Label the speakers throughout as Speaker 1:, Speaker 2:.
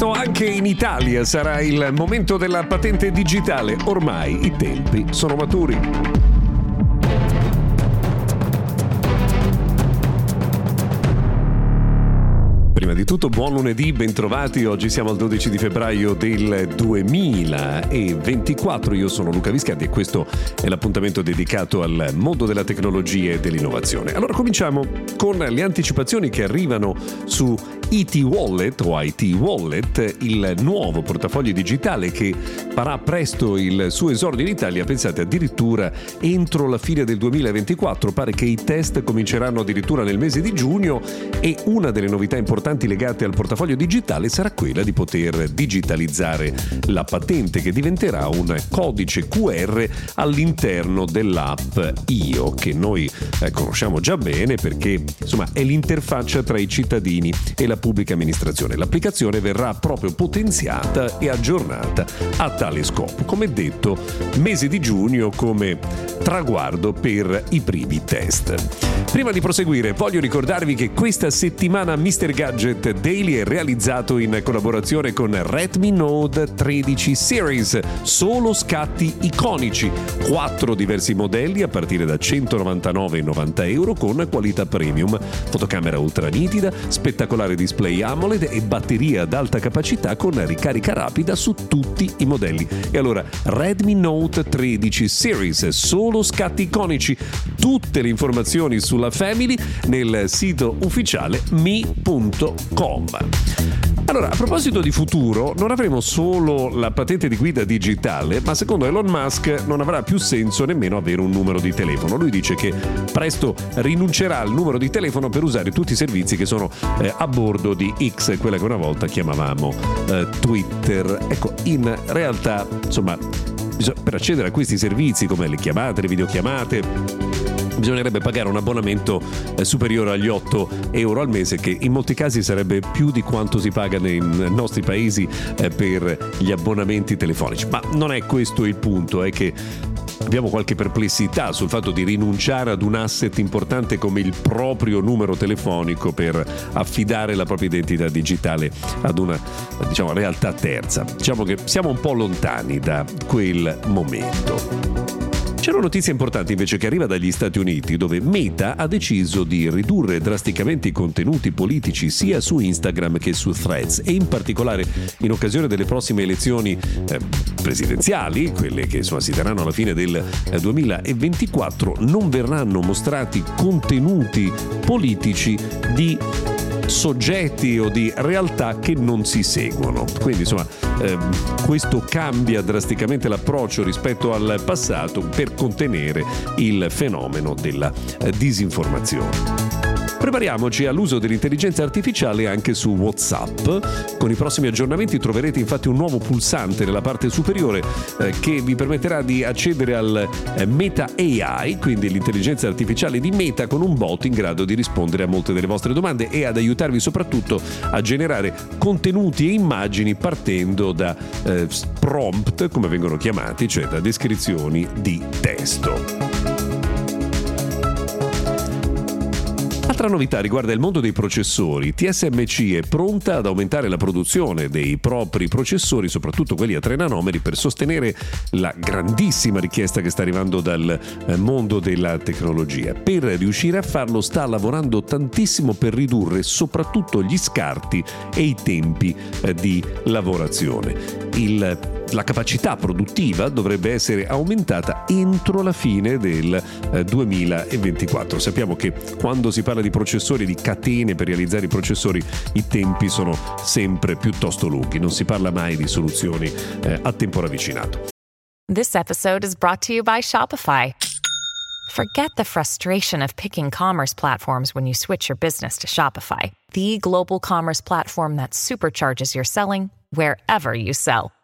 Speaker 1: Presto anche in Italia sarà il momento della patente digitale. Ormai i tempi sono maturi. Prima di tutto buon lunedì, bentrovati. Oggi siamo al 12 di febbraio del 2024. Io sono Luca Viscardi e questo è l'appuntamento dedicato al mondo della tecnologia e dell'innovazione. Allora cominciamo con le anticipazioni che arrivano su IT Wallet o IT Wallet, il nuovo portafoglio digitale che farà presto il suo esordio in Italia, pensate addirittura entro la fine del 2024. Pare che i test cominceranno addirittura nel mese di giugno e una delle novità importanti legate al portafoglio digitale sarà quella di poter digitalizzare la patente che diventerà un codice QR all'interno dell'app IO che noi eh, conosciamo già bene perché insomma è l'interfaccia tra i cittadini e la pubblica amministrazione. L'applicazione verrà proprio potenziata e aggiornata a tale scopo. Come detto, mese di giugno come traguardo per i primi test. Prima di proseguire voglio ricordarvi che questa settimana Mr. Gadget Daily è realizzato in collaborazione con Redmi Note 13 Series, solo scatti iconici, quattro diversi modelli a partire da 199,90 euro con qualità premium, fotocamera ultra nitida, spettacolare display AMOLED e batteria ad alta capacità con ricarica rapida su tutti i modelli. E allora Redmi Note 13 Series, solo scatti iconici, tutte le informazioni sulla Family nel sito ufficiale mi.com. Allora, a proposito di futuro, non avremo solo la patente di guida digitale, ma secondo Elon Musk non avrà più senso nemmeno avere un numero di telefono. Lui dice che presto rinuncerà al numero di telefono per usare tutti i servizi che sono eh, a bordo di X, quella che una volta chiamavamo eh, Twitter. Ecco, in realtà, insomma, per accedere a questi servizi come le chiamate, le videochiamate, bisognerebbe pagare un abbonamento eh, superiore agli 8 euro al mese che in molti casi sarebbe più di quanto si paga nei nostri paesi eh, per gli abbonamenti telefonici. Ma non è questo il punto, è che abbiamo qualche perplessità sul fatto di rinunciare ad un asset importante come il proprio numero telefonico per affidare la propria identità digitale ad una diciamo, realtà terza. Diciamo che siamo un po' lontani da quel momento. C'è una notizia importante invece che arriva dagli Stati Uniti dove Meta ha deciso di ridurre drasticamente i contenuti politici sia su Instagram che su Threads e in particolare in occasione delle prossime elezioni eh, presidenziali, quelle che insomma, si daranno alla fine del eh, 2024, non verranno mostrati contenuti politici di soggetti o di realtà che non si seguono. Quindi insomma ehm, questo cambia drasticamente l'approccio rispetto al passato per contenere il fenomeno della eh, disinformazione. Prepariamoci all'uso dell'intelligenza artificiale anche su WhatsApp. Con i prossimi aggiornamenti troverete infatti un nuovo pulsante nella parte superiore eh, che vi permetterà di accedere al eh, Meta AI, quindi l'intelligenza artificiale di Meta con un bot in grado di rispondere a molte delle vostre domande e ad aiutarvi soprattutto a generare contenuti e immagini partendo da eh, prompt, come vengono chiamati, cioè da descrizioni di testo. Altra novità riguarda il mondo dei processori. TSMC è pronta ad aumentare la produzione dei propri processori, soprattutto quelli a 3 nanometri, per sostenere la grandissima richiesta che sta arrivando dal eh, mondo della tecnologia. Per riuscire a farlo sta lavorando tantissimo per ridurre soprattutto gli scarti e i tempi eh, di lavorazione. Il la capacità produttiva dovrebbe essere aumentata entro la fine del 2024. Eh, Sappiamo che quando si parla di processori, di catene per realizzare i processori, i tempi sono sempre piuttosto lunghi, non si parla mai di soluzioni eh, a tempo ravvicinato.
Speaker 2: This episode is brought to you by Shopify. Forget the frustration of picking commerce platforms when you switch your business to Shopify. the global commerce platform that supercharges your selling wherever you sell.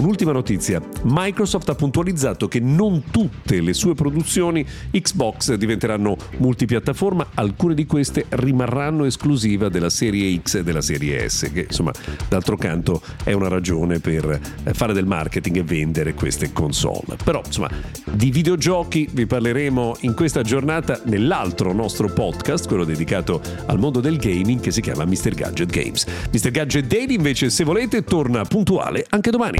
Speaker 1: Un'ultima notizia, Microsoft ha puntualizzato che non tutte le sue produzioni Xbox diventeranno multipiattaforma, alcune di queste rimarranno esclusiva della serie X e della serie S, che insomma d'altro canto è una ragione per fare del marketing e vendere queste console. Però insomma di videogiochi vi parleremo in questa giornata nell'altro nostro podcast, quello dedicato al mondo del gaming che si chiama Mr. Gadget Games. Mr. Gadget Daily invece se volete torna puntuale anche domani.